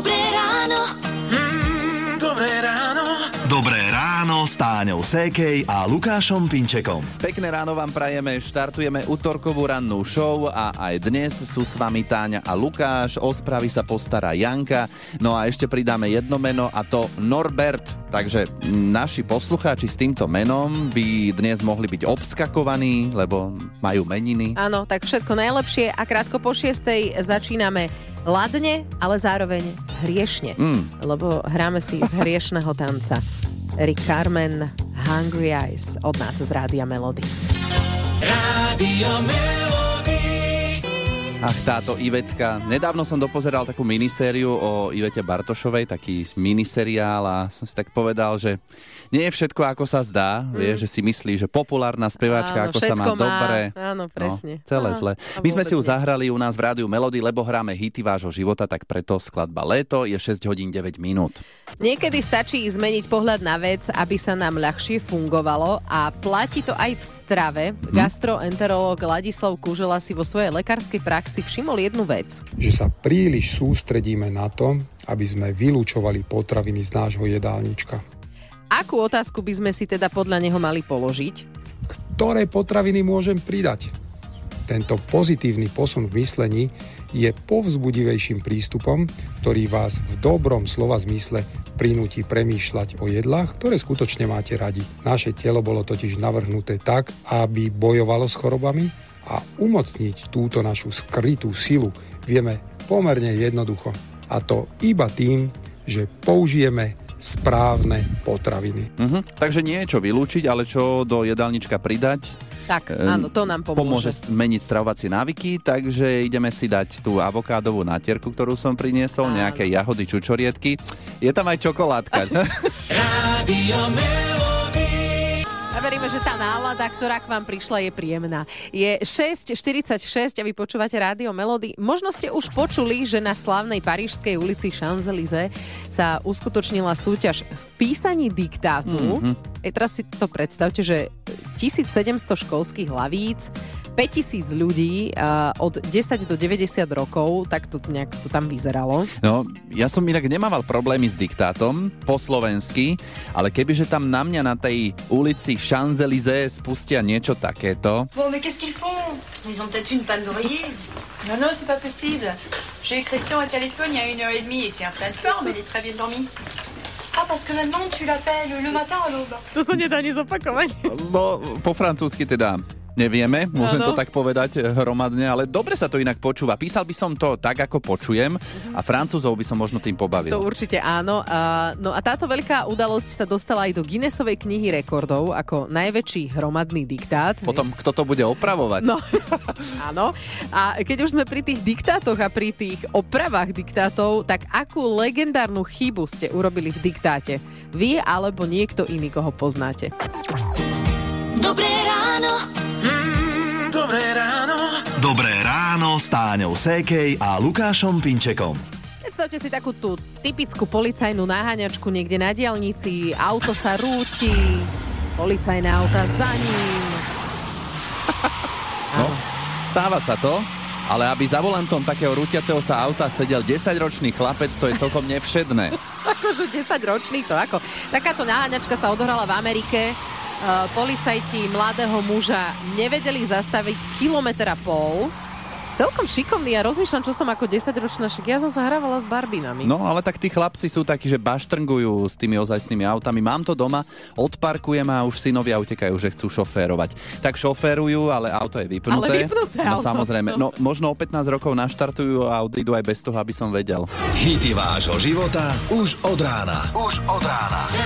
Dobré ráno. Mm, dobré ráno. Dobré ráno s Táňou Sékej a Lukášom Pinčekom. Pekné ráno vám prajeme, štartujeme útorkovú rannú show a aj dnes sú s vami Táňa a Lukáš, o správy sa postará Janka, no a ešte pridáme jedno meno a to Norbert, takže naši poslucháči s týmto menom by dnes mohli byť obskakovaní, lebo majú meniny. Áno, tak všetko najlepšie a krátko po šiestej začíname ladne, ale zároveň hriešne, Mm. lebo hráme si z hriešného tanca. Rick Carmen, Hungry Eyes od nás z Rádia Melody. Rádio Melody. Ach, táto Ivetka. Nedávno som dopozeral takú minisériu o Ivete Bartošovej, taký miniseriál a som si tak povedal, že nie je všetko ako sa zdá, mm. vie, že si myslí, že populárna speváčka, Áno, ako sa má má. dobre. Áno, presne. No, celé Á, zle. My sme si ju zahrali u nás v rádiu Melody, lebo hráme hity vášho života, tak preto skladba Leto je 6 hodín 9 minút. Niekedy stačí zmeniť pohľad na vec, aby sa nám ľahšie fungovalo a platí to aj v strave. Mhm. Gastroenterológ Ladislav Kužela si vo svojej lekárskej praxi všimol jednu vec. že sa príliš sústredíme na to, aby sme vylúčovali potraviny z nášho jedálnička. Akú otázku by sme si teda podľa neho mali položiť? Ktoré potraviny môžem pridať? Tento pozitívny posun v myslení je povzbudivejším prístupom, ktorý vás v dobrom slova zmysle prinúti premýšľať o jedlách, ktoré skutočne máte radi. Naše telo bolo totiž navrhnuté tak, aby bojovalo s chorobami a umocniť túto našu skrytú silu vieme pomerne jednoducho. A to iba tým, že použijeme správne potraviny. Mhm. Takže nie je čo vylúčiť, ale čo do jedálnička pridať. Tak, áno, to nám Pomôže pomôže. zmeniť stravovacie návyky, takže ideme si dať tú avokádovú natierku, ktorú som priniesol, Áno. nejaké jahody, čučoriedky. Je tam aj čokoládka. Rádio veríme, že tá nálada, ktorá k vám prišla, je príjemná. Je 6.46 a vy počúvate rádio Melody. Možno ste už počuli, že na slávnej parížskej ulici Champs-Élysées sa uskutočnila súťaž v písaní diktátu. Mm-hmm. E, teraz si to predstavte, že 1700 školských hlavíc, 5000 ľudí a od 10 do 90 rokov, tak to nejak to tam vyzeralo. No, ja som inak nemával problémy s diktátom po slovensky, ale kebyže tam na mňa na tej ulici Champs-Élysées spustia niečo takéto, Bon, mais qu'est-ce qu'ils font Ils ont peut-être une panne d'oreiller. Non, non, c'est pas possible. J'ai eu Christian au téléphone il y a une heure et demie. Il était en pleine forme, il est très bien dormi. Ah, parce que maintenant tu l'appelles le matin à l'aube. To sa nedá ani zopakovať. no po francúzsky teda nevieme, môžem Áno. to tak povedať eh, hromadne, ale dobre sa to inak počúva. Písal by som to tak, ako počujem a francúzov by som možno tým pobavil. To určite áno. A, no a táto veľká udalosť sa dostala aj do Guinnessovej knihy rekordov ako najväčší hromadný diktát. Potom kto to bude opravovať? No, áno. A keď už sme pri tých diktátoch a pri tých opravách diktátov, tak akú legendárnu chybu ste urobili v diktáte? Vy alebo niekto iný, koho poznáte? Dobré ráno. Mm, dobré ráno. Dobré ráno s Táňou Sékej a Lukášom Pinčekom. Predstavte si takú tú typickú policajnú naháňačku niekde na diálnici, auto sa rúti, policajné auta za ním. No, stáva sa to, ale aby za volantom takého rútiaceho sa auta sedel 10-ročný chlapec, to je celkom nevšedné. Akože 10 ročný to ako. Takáto naháňačka sa odohrala v Amerike. Uh, policajti mladého muža nevedeli zastaviť kilometr a pol. Celkom šikovný a rozmýšľam, čo som ako 10 ročná, však ja som sa hrávala s barbinami. No, ale tak tí chlapci sú takí, že baštrngujú s tými ozajstnými autami. Mám to doma, odparkujem a už synovia utekajú, že chcú šoférovať. Tak šoférujú, ale auto je vypnuté. Ale vypnuté No auto. samozrejme. No, možno o 15 rokov naštartujú a odídu aj bez toho, aby som vedel. Hity vášho života už od rána. Už od rána. Z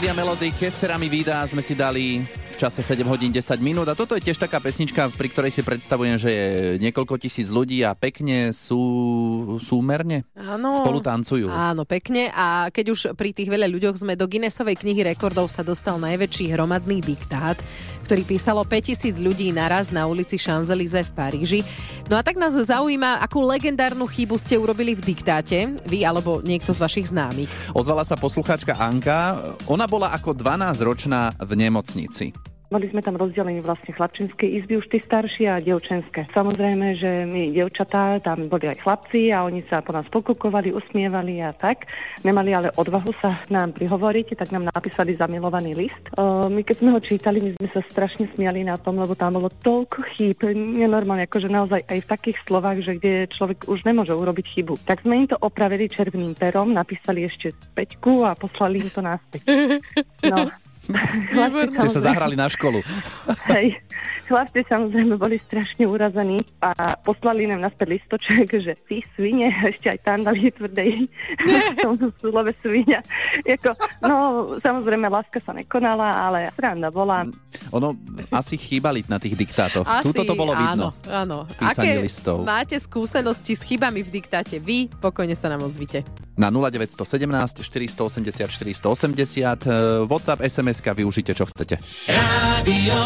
Rádia Melody Keserami Vida sme si dali čase 7 hodín 10 minút a toto je tiež taká pesnička, pri ktorej si predstavujem, že je niekoľko tisíc ľudí a pekne sú súmerne Áno. spolu tancujú. Áno, pekne. A keď už pri tých veľa ľuďoch sme do Guinnessovej knihy rekordov sa dostal najväčší hromadný diktát, ktorý písalo 5000 ľudí naraz na ulici Champs-Élysées v Paríži. No a tak nás zaujíma, akú legendárnu chybu ste urobili v diktáte, vy alebo niekto z vašich známych. Ozvala sa poslucháčka Anka. Ona bola ako 12-ročná v nemocnici. Mali sme tam rozdelenie vlastne chlapčenské izby, už tí starší a dievčenské. Samozrejme, že my dievčatá, tam boli aj chlapci a oni sa po nás pokukovali, usmievali a tak. Nemali ale odvahu sa nám prihovoriť, tak nám napísali zamilovaný list. O, my keď sme ho čítali, my sme sa strašne smiali na tom, lebo tam bolo toľko chýb, nenormálne, akože naozaj aj v takých slovách, že kde človek už nemôže urobiť chybu. Tak sme im to opravili červeným perom, napísali ešte späťku a poslali im to naspäť. No, Ste sa zahrali na školu. Hej, chlapci samozrejme boli strašne urazaní a poslali nám naspäť listoček, že ty svine, ešte aj tam dali tvrdej slove svinia. Jako, no, samozrejme, láska sa nekonala, ale sranda bola. Ono asi chýbali na tých diktátoch. Asi, Tuto to bolo vidno. Áno, áno. Aké listov. máte skúsenosti s chybami v diktáte? Vy pokojne sa nám ozvite. Na 0917 480 480 eh, WhatsApp, sms využite čo chcete. Rádio.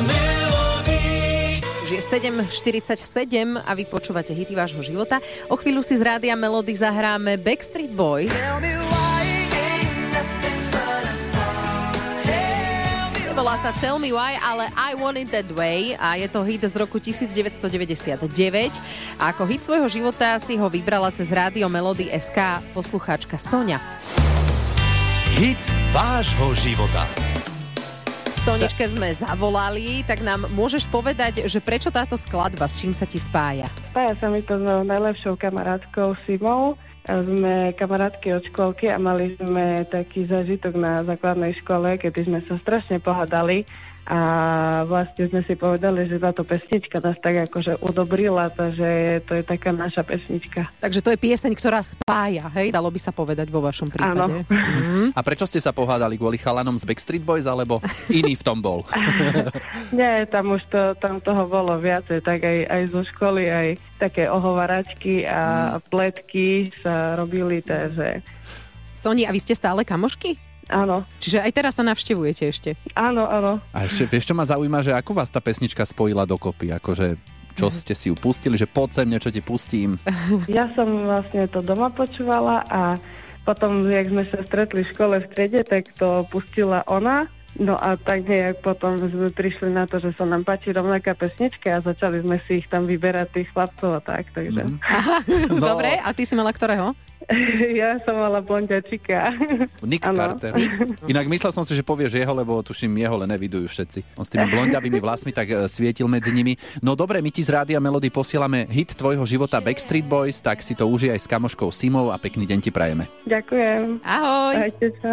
Už je 7.47 a vy počúvate hity vášho života. O chvíľu si z Rádia Melody zahráme Backstreet Boys. Volá sa Tell Me Why, ale I Want It That Way a je to hit z roku 1999. A ako hit svojho života si ho vybrala cez rádio Melody SK poslucháčka Sonia. Hit vášho života. Soničke sme zavolali, tak nám môžeš povedať, že prečo táto skladba, s čím sa ti spája? Spája sa mi to s najlepšou kamarátkou Simou. Sme kamarátky od školky a mali sme taký zažitok na základnej škole, kedy sme sa strašne pohádali a vlastne sme si povedali, že táto pesnička nás tak akože udobrila, takže to je taká naša pesnička. Takže to je pieseň, ktorá spája, hej? Dalo by sa povedať vo vašom prípade. Mhm. A prečo ste sa pohádali? Kvôli chalanom z Backstreet Boys, alebo iný v tom bol? Nie, tam už to, tam toho bolo viacej, tak aj, aj zo školy, aj také ohovaračky a pletky sa robili, takže Soni, a vy ste stále kamošky? Áno, Čiže aj teraz sa navštevujete ešte. áno, áno. A ešte, vieš, čo ma zaujíma, že ako vás tá pesnička spojila dokopy? Akože, čo ste si ju pustili, že poď sem, niečo ti pustím. Ja som vlastne to doma počúvala a potom, jak sme sa stretli v škole v triede, tak to pustila ona. No a tak nejak potom sme prišli na to, že sa nám páči rovnaká pesnička a začali sme si ich tam vyberať tých chlapcov a tak, takže. No. Dobre, a ty si mala ktorého? ja som mala blondiačika. Nick Áno. Carter. Inak myslel som si, že povieš jeho, lebo tuším, jeho len nevidujú všetci. On s tými blondiavými vlasmi tak e, svietil medzi nimi. No dobre, my ti z Rádia Melody posielame hit tvojho života Backstreet Boys, tak si to užij aj s kamoškou Simou a pekný deň ti prajeme. Ďakujem. Ahoj. Majte sa.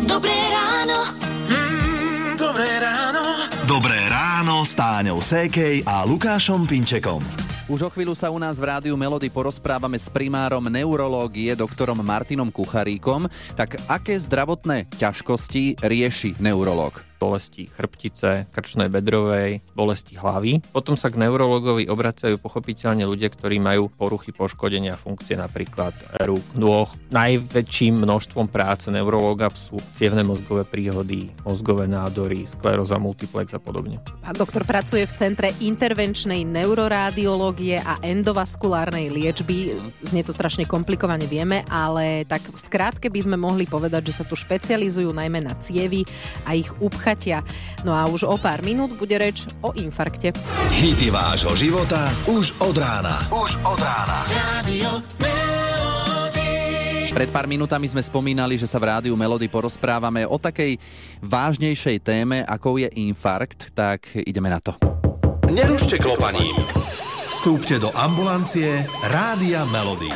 Dobré ráno. Mm, dobré ráno. Dobré ráno s Táňou Sékej a Lukášom Pinčekom. Už o chvíľu sa u nás v Rádiu Melody porozprávame s primárom neurológie, doktorom Martinom Kucharíkom. Tak aké zdravotné ťažkosti rieši neurológ? Bolesti chrbtice, krčnej bedrovej, bolesti hlavy. Potom sa k neurologovi obracajú pochopiteľne ľudia, ktorí majú poruchy poškodenia funkcie napríklad rúk, nôh. Najväčším množstvom práce neurologa sú cievne mozgové príhody, mozgové nádory, skleróza multiplex a podobne. Pán doktor pracuje v Centre intervenčnej neuroradiológie a endovaskulárnej liečby. Znie to strašne komplikovane, vieme, ale tak v skrátke by sme mohli povedať, že sa tu špecializujú najmä na cievy a ich upchatia. No a už o pár minút bude reč o infarkte. Hity vášho života už od rána. Už od rána. Melody. Pred pár minútami sme spomínali, že sa v Rádiu Melody porozprávame o takej vážnejšej téme, akou je infarkt, tak ideme na to. Nerušte klopaním. Vstúpte do ambulancie Rádia Melody.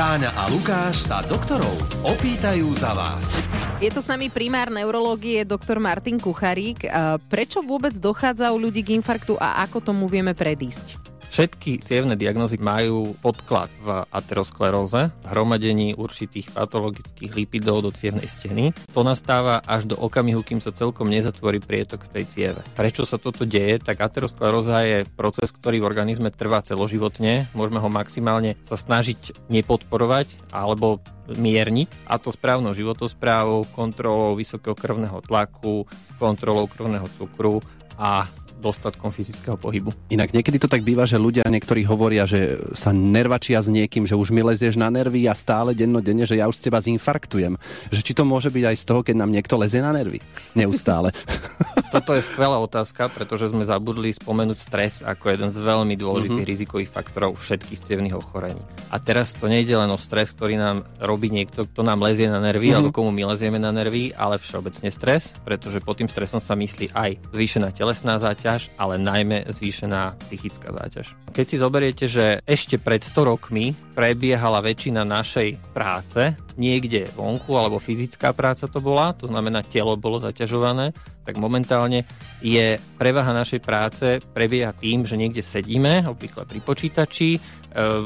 Táňa a Lukáš sa doktorov opýtajú za vás. Je to s nami primár neurológie doktor Martin Kucharík. A Prečo vôbec dochádza u ľudí k infarktu a ako tomu vieme predísť? Všetky cievne diagnozy majú podklad v ateroskleróze, hromadení určitých patologických lipidov do cievnej steny. To nastáva až do okamihu, kým sa celkom nezatvorí prietok v tej cieve. Prečo sa toto deje? Tak ateroskleróza je proces, ktorý v organizme trvá celoživotne. Môžeme ho maximálne sa snažiť nepodporovať alebo mierniť a to správnou životosprávou, kontrolou vysokého krvného tlaku, kontrolou krvného cukru a dostatkom fyzického pohybu. Inak niekedy to tak býva, že ľudia niektorí hovoria, že sa nervačia s niekým, že už mi lezieš na nervy a stále dennodenne, že ja už z teba zinfarktujem. Že či to môže byť aj z toho, keď nám niekto lezie na nervy? Neustále. Toto je skvelá otázka, pretože sme zabudli spomenúť stres ako jeden z veľmi dôležitých Mhm. mm-hmm. rizikových faktorov všetkých cievnych ochorení. A teraz to nejde len o stres, ktorý nám robí niekto, kto nám lezie na nervy, Mhm. mm-hmm. alebo komu my lezieme na nervy, ale všeobecne stres, pretože pod tým stresom sa myslí aj zvýšená telesná záťaž, ale najmä zvýšená psychická záťaž. Keď si zoberiete, že ešte pred 100 rokmi prebiehala väčšina našej práce niekde vonku, alebo fyzická práca to bola, to znamená telo bolo zaťažované, tak momentálne je prevaha našej práce prebieha tým, že niekde sedíme, obvykle pri počítači, e,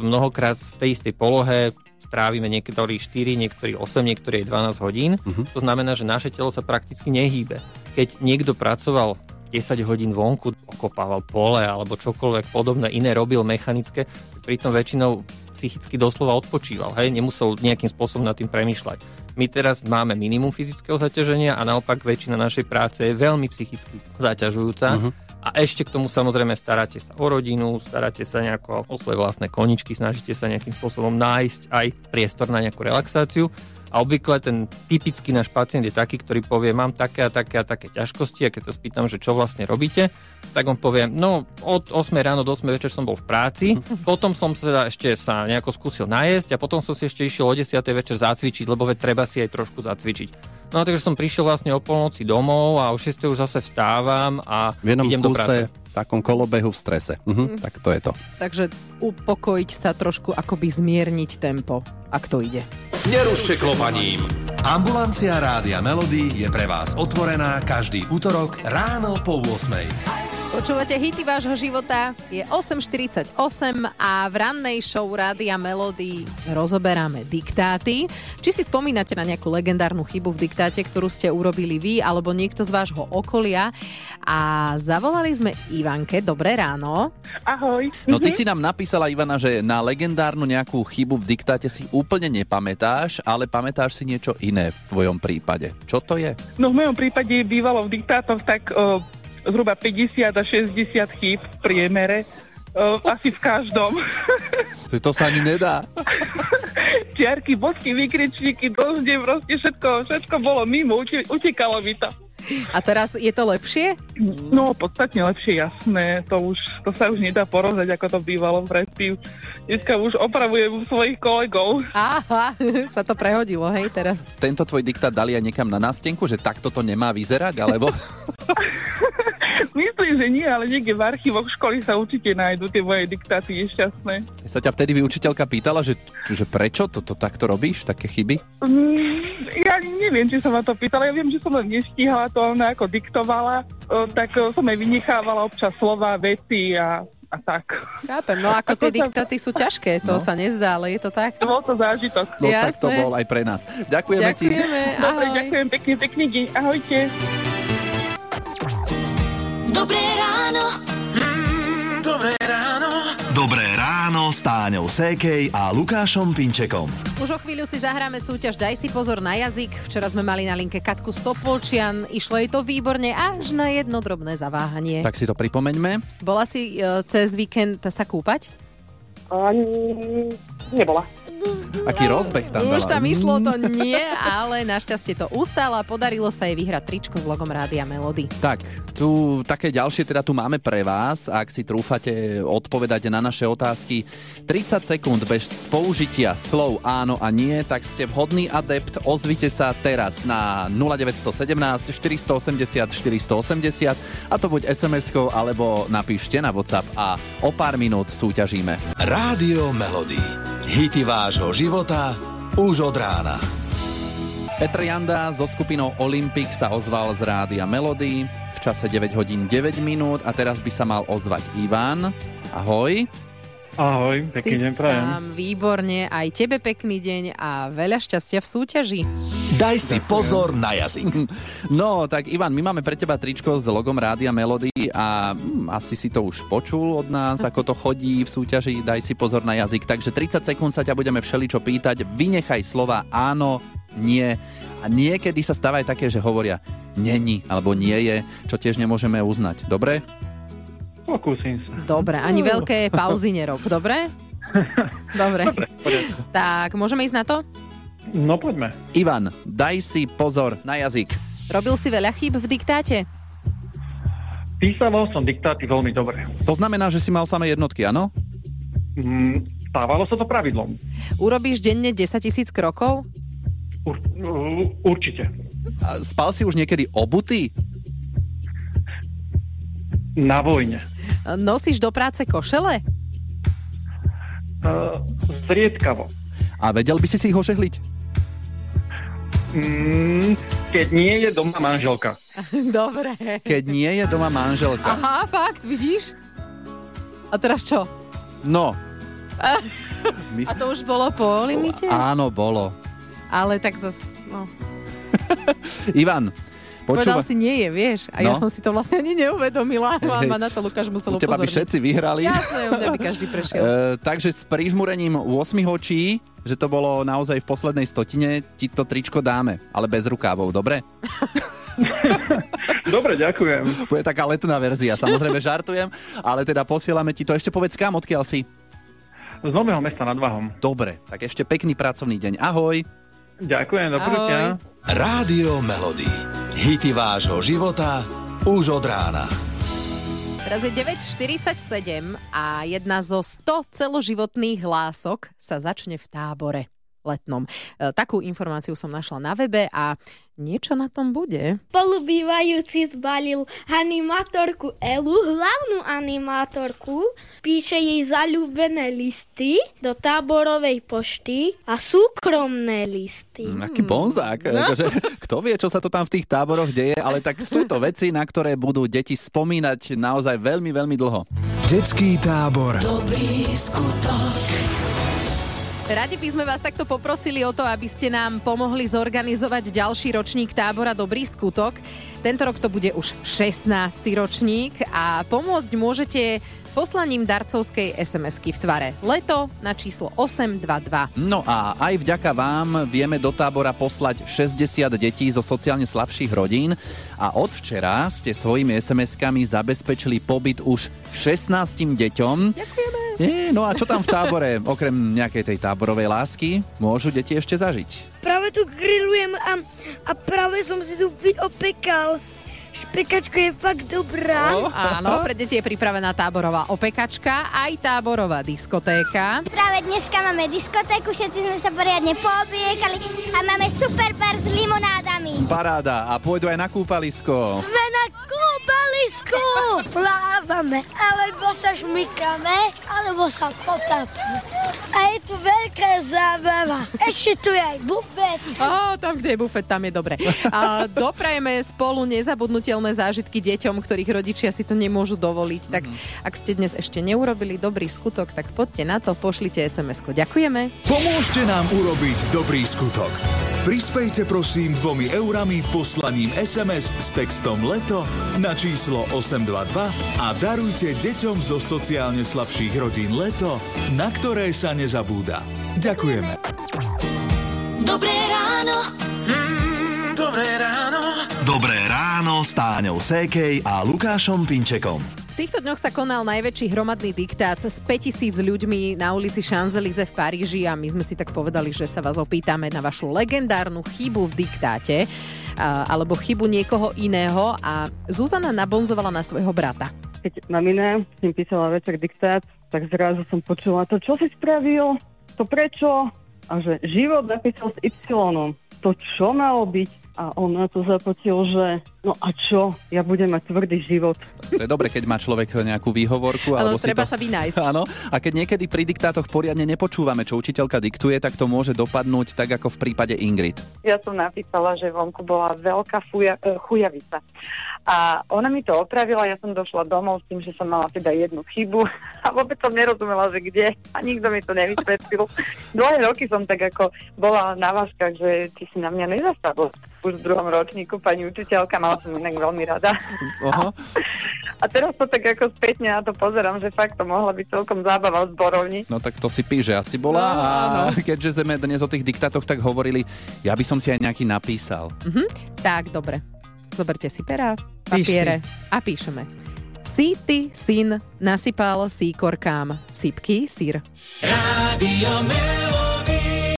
mnohokrát v tej istej polohe strávime niektorí 4, niektorí 8, niektorí aj 12 hodín. Mhm. To znamená, že naše telo sa prakticky nehýbe. Keď niekto pracoval 10 hodín vonku, okopával pole alebo čokoľvek podobné iné robil mechanické, pritom väčšinou psychicky doslova odpočíval, hej, nemusel nejakým spôsobom nad tým premýšľať. My teraz máme minimum fyzického zaťaženia a naopak väčšina našej práce je veľmi psychicky zaťažujúca. Mhm. A ešte k tomu samozrejme staráte sa o rodinu, staráte sa nejako o svoje vlastné koničky, snažíte sa nejakým spôsobom nájsť aj priestor na nejakú relaxáciu. A obvykle ten typický náš pacient je taký, ktorý povie, mám také a také a také ťažkosti a keď sa spýtam, že čo vlastne robíte, tak on povie, no od 8 ráno do 8 večer som bol v práci, potom som sa ešte sa nejako skúsil najesť a potom som si ešte išiel o 10 večer zacvičiť, lebo veď treba si aj trošku zacvičiť. No takže som prišiel vlastne o polnoci domov a o 6 už zase vstávam a V jednom idem do kúse, práce. v takom kolobehu v strese. Mhm, tak to je to. Takže upokojiť sa trošku, akoby zmierniť tempo, ak to ide. Nerušte klopaním. Ambulancia Rádia Melody je pre vás otvorená každý útorok ráno po 8. Počúvate hity vášho života, je 8.48 a v rannej show Rádia Melody rozoberáme diktáty. Či si spomínate na nejakú legendárnu chybu v diktáte, ktorú ste urobili vy alebo niekto z vášho okolia. A zavolali sme Ivanke, dobré ráno. Ahoj. No ty si nám napísala, Ivana, že na legendárnu nejakú chybu v diktáte si úplne nepamätáš, ale pamätáš si niečo iné v tvojom prípade. Čo to je? No v mojom prípade bývalo v diktátoch tak o, zhruba 50 a 60 chýb v priemere. O, asi v každom. To sa ani nedá. Čiarky, bodky, vykričníky, dozde, proste všetko, všetko bolo mimo, ute, utekalo mi to. A teraz je to lepšie? No, podstatne lepšie, jasné. To, už, to sa už nedá porozať, ako to bývalo predtým. Dneska už opravujem svojich kolegov. Aha, sa to prehodilo, hej, teraz. Tento tvoj diktát dali aj niekam na nástenku, že takto to nemá vyzerať, alebo... Myslím, že nie, ale niekde v archívoch školy sa určite nájdú tie moje diktáty nešťastné. Sa ťa vtedy vyučiteľka pýtala, že, že prečo toto takto robíš, také chyby? Mm, ja neviem, či som ma to pýtala. Ja viem, že som len nestíhala to, ona ako diktovala, o, tak o, som jej vynechávala občas slova, veci a, a tak. Chápem, no ako tie diktáty sú ťažké, to No. sa nezdá, ale je to tak. Bol to zážitok. No tak to Jasné. bol aj pre nás. Ďakujeme, ti. Ďakujeme, Dobre, ďakujem pekne, pekný deň. Ahojte. Dobré ráno. Mm, dobré ráno. Dobré ráno s Táňou Sékej a Lukášom Pinčekom. Už o chvíľu si zahráme súťaž Daj si pozor na jazyk. Včera sme mali na linke Katku Stopolčian. Išlo jej to výborne až na jedno drobné zaváhanie. Tak si to pripomeňme. Bola si e, cez víkend sa kúpať? nebola. Aký rozbeh tam Už tam išlo to nie, ale našťastie to ustála. Podarilo sa jej vyhrať tričko s logom Rádia Melody. Tak, tu také ďalšie teda tu máme pre vás. Ak si trúfate odpovedať na naše otázky 30 sekúnd bez použitia slov áno a nie, tak ste vhodný adept. Ozvite sa teraz na 0917 480 480 a to buď SMS-kou alebo napíšte na WhatsApp a o pár minút súťažíme. Rádio Melody. Hity vášho života už od rána. Petr Janda so skupinou Olympic sa ozval z rádia Melody v čase 9 hodín 9 minút a teraz by sa mal ozvať Ivan. Ahoj. Ahoj, si pekný deň prajem. tam výborne, aj tebe pekný deň a veľa šťastia v súťaži. Daj si pozor na jazyk. No, tak Ivan, my máme pre teba tričko s logom Rádia Melody a hm, asi si to už počul od nás, ako to chodí v súťaži Daj si pozor na jazyk. Takže 30 sekúnd sa ťa budeme všeličo pýtať. Vynechaj slova áno, nie. A niekedy sa stáva aj také, že hovoria není alebo nie je, čo tiež nemôžeme uznať. Dobre? Pokúsim sa. Dobre, ani veľké pauzy nerob, dobre? Dobre. Tak, môžeme ísť na to? No poďme. Ivan, daj si pozor na jazyk. Robil si veľa chýb v diktáte? Písaval som diktáty veľmi dobre. To znamená, že si mal samé jednotky, áno? Mm, stávalo sa to pravidlom. Urobíš denne 10 tisíc krokov? Ur, určite. A spal si už niekedy obutý? Na vojne. Nosíš do práce košele? Uh, zriedkavo. A vedel by si si ich ožehliť? Mm, keď nie je doma manželka. Dobre. Keď nie je doma manželka. Aha, fakt, vidíš? A teraz čo? No, A to už bolo po limite? áno, bolo. Ale tak zas, no. Ivan, Povedal počúva... si nie je, vieš. A ja No. som si to vlastne ani neuvedomila. Hej, ma na to Lukáš musel U teba by upozorniť. všetci vyhrali. Jasné, u mňa by každý prešiel. E, takže s prižmúrením 8 očí, že to bolo naozaj v poslednej stotine, ti to tričko dáme, ale bez rukávov, dobre? Dobre, ďakujem. Bude taká letná verzia, samozrejme žartujem, ale teda posielame ti to. Ešte povedz kam, odkiaľ si? Z Nového mesta nad Váhom. Dobre, tak ešte pekný pracovný deň. Ahoj. Ďakujem, do. Rádio Melody. Hity vášho života už od rána. Teraz je 9.47 a jedna zo 100 celoživotných hlások sa začne v tábore letnom. E, Takú informáciu som našla na webe a niečo na tom bude. Spolubývajúci zbalil animátorku Elu, hlavnú animátorku, píše jej zalúbené listy do táborovej pošty a súkromné listy. Mm, Aký bonzák. Akože, kto vie, čo sa to tam v tých táboroch deje, ale tak sú to veci, na ktoré budú deti spomínať naozaj veľmi, veľmi dlho. Detský tábor. Dobrý skutok. Radi by sme vás takto poprosili o to, aby ste nám pomohli zorganizovať ďalší ročník tábora Dobrý skutok. Tento rok to bude už 16. ročník a pomôcť môžete poslaním darcovskej SMS-ky v tvare Leto na číslo 822. No a aj vďaka vám vieme do tábora poslať 60 detí zo sociálne slabších rodín a od včera ste svojimi SMS-kami zabezpečili pobyt už 16 deťom. Ďakujeme. Nie, no a čo tam v tábore, okrem nejakej tej táborovej lásky, môžu deti ešte zažiť? Práve tu grillujem a, a práve som si tu opekal. Špekačka je fakt dobrá. Áno, pre deti je pripravená táborová opekačka, aj táborová diskotéka. Práve dneska máme diskotéku, všetci sme sa poriadne poobliekali a máme super bar s limonádami. Paráda a pôjdu aj na kúpalisko. Sme kúpalisku. Plávame, alebo sa šmykame, alebo sa potápame. A je tu veľká zábava. Ešte tu je aj bufet. Á, tam, kde je bufet, tam je dobre. A doprajeme spolu nezabudnutelné zážitky deťom, ktorých rodičia si to nemôžu dovoliť. Tak ak ste dnes ešte neurobili dobrý skutok, tak poďte na to, pošlite SMS-ko. Ďakujeme. Pomôžte nám urobiť dobrý skutok. Prispejte prosím dvomi eurami poslaním SMS s textom LETO na číslo 822 a darujte deťom zo sociálne slabších rodín LETO, na ktoré sa nezabúda. Ďakujeme. Dobré ráno. Mm, dobré ráno. Dobré ráno s Táňou Sékej a Lukášom Pinčekom. Týchto dňoch sa konal najväčší hromadný diktát s 5000 ľuďmi na ulici Champs-Élysées v Paríži a my sme si tak povedali, že sa vás opýtame na vašu legendárnu chybu v diktáte alebo chybu niekoho iného. A Zuzana nabonzovala na svojho brata. Keď mamina im písala večer diktát, tak zrazu som počula to, čo si spravil, to prečo, a že život napísal s Y, to čo malo byť, a on na to zapotil, že no a čo, ja budem mať tvrdý život. To je dobre, keď má človek nejakú výhovorku. Áno, treba to... sa vynájsť. Áno, a keď niekedy pri diktátoch poriadne nepočúvame, čo učiteľka diktuje, tak to môže dopadnúť tak, ako v prípade Ingrid. Ja som napísala, že vonku bola veľká fuja, e, chujavica. A ona mi to opravila, ja som došla domov s tým, že som mala teda jednu chybu a vôbec som nerozumela, že kde a nikto mi to nevysvetlil. Dlhé roky som tak ako bola na váškach, že ty si na mňa nezastavil. Už v druhom ročníku pani učiteľka, mala som inak veľmi rada. Oho. A teraz to tak ako spätne na to pozerám, že fakt to mohla byť celkom zábava v zborovni. No tak to si píše, asi bola. No, a keďže sme dnes o tých diktátoch tak hovorili, ja by som si aj nejaký napísal. Mhm. Tak, dobre. Zoberte si pera, Píš papiere a píšeme. Síty syn nasypal síkorkám sypký sír. Rádio Melody.